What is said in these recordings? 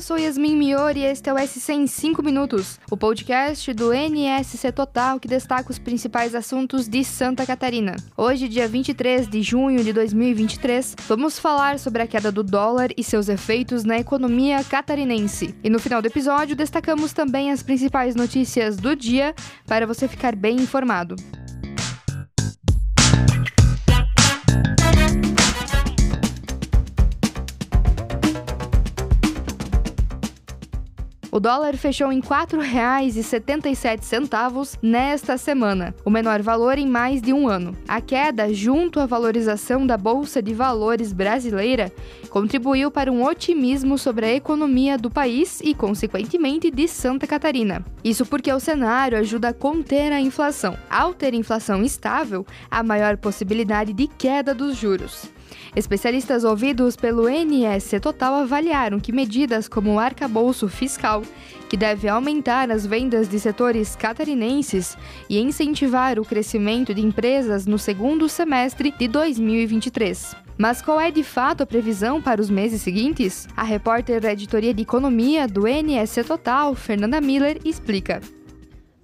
sou Yasmin Miori e este é o SC em 5 minutos, o podcast do NSC Total que destaca os principais assuntos de Santa Catarina. Hoje, dia 23 de junho de 2023, vamos falar sobre a queda do dólar e seus efeitos na economia catarinense. E no final do episódio, destacamos também as principais notícias do dia para você ficar bem informado. O dólar fechou em R$ 4,77 nesta semana, o menor valor em mais de um ano. A queda, junto à valorização da Bolsa de Valores brasileira, contribuiu para um otimismo sobre a economia do país e, consequentemente, de Santa Catarina. Isso porque o cenário ajuda a conter a inflação. Ao ter inflação estável, há maior possibilidade de queda dos juros. Especialistas ouvidos pelo NSC Total avaliaram que medidas como o arcabouço fiscal, que deve aumentar as vendas de setores catarinenses e incentivar o crescimento de empresas no segundo semestre de 2023. Mas qual é de fato a previsão para os meses seguintes? A repórter da editoria de economia do NSC Total, Fernanda Miller, explica.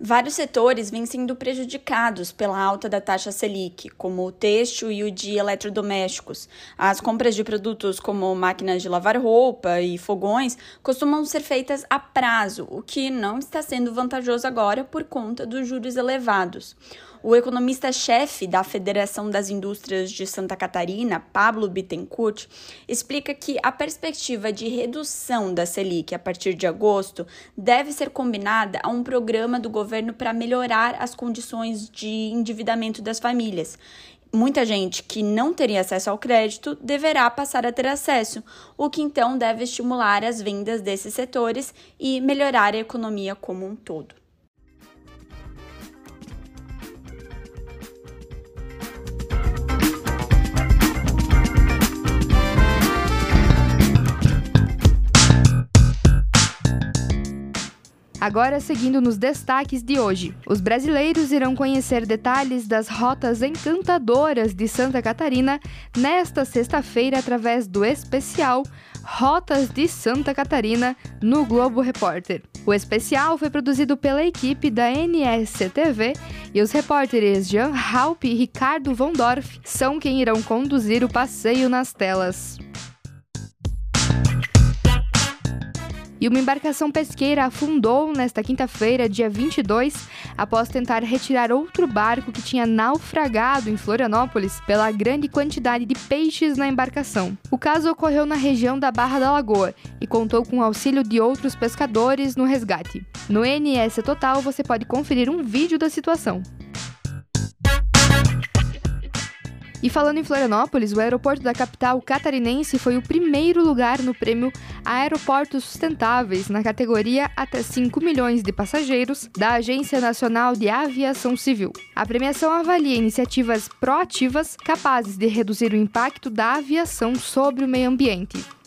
Vários setores vêm sendo prejudicados pela alta da taxa Selic, como o têxtil e o de eletrodomésticos. As compras de produtos como máquinas de lavar roupa e fogões costumam ser feitas a prazo, o que não está sendo vantajoso agora por conta dos juros elevados. O economista-chefe da Federação das Indústrias de Santa Catarina, Pablo Bittencourt, explica que a perspectiva de redução da Selic a partir de agosto deve ser combinada a um programa do governo para melhorar as condições de endividamento das famílias. Muita gente que não teria acesso ao crédito deverá passar a ter acesso, o que então deve estimular as vendas desses setores e melhorar a economia como um todo. Agora, seguindo nos destaques de hoje, os brasileiros irão conhecer detalhes das rotas encantadoras de Santa Catarina nesta sexta-feira através do especial Rotas de Santa Catarina no Globo Repórter. O especial foi produzido pela equipe da NSCTV e os repórteres Jean Halp e Ricardo Vondorf são quem irão conduzir o passeio nas telas. E uma embarcação pesqueira afundou nesta quinta-feira, dia 22, após tentar retirar outro barco que tinha naufragado em Florianópolis pela grande quantidade de peixes na embarcação. O caso ocorreu na região da Barra da Lagoa e contou com o auxílio de outros pescadores no resgate. No NS Total você pode conferir um vídeo da situação. E falando em Florianópolis, o aeroporto da capital catarinense foi o primeiro lugar no prêmio Aeroportos Sustentáveis na categoria até 5 milhões de passageiros da Agência Nacional de Aviação Civil. A premiação avalia iniciativas proativas capazes de reduzir o impacto da aviação sobre o meio ambiente.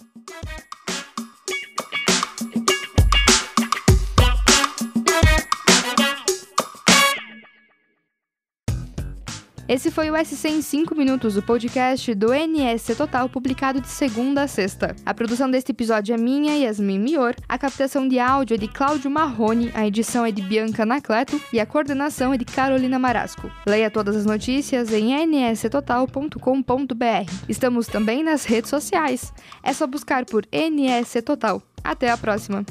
Esse foi o SC em 5 minutos, o podcast do NSC Total, publicado de segunda a sexta. A produção deste episódio é minha, Yasmin Mior, a captação de áudio é de Cláudio Marrone, a edição é de Bianca Nacleto e a coordenação é de Carolina Marasco. Leia todas as notícias em nsctotal.com.br. Estamos também nas redes sociais. É só buscar por NSC Total. Até a próxima!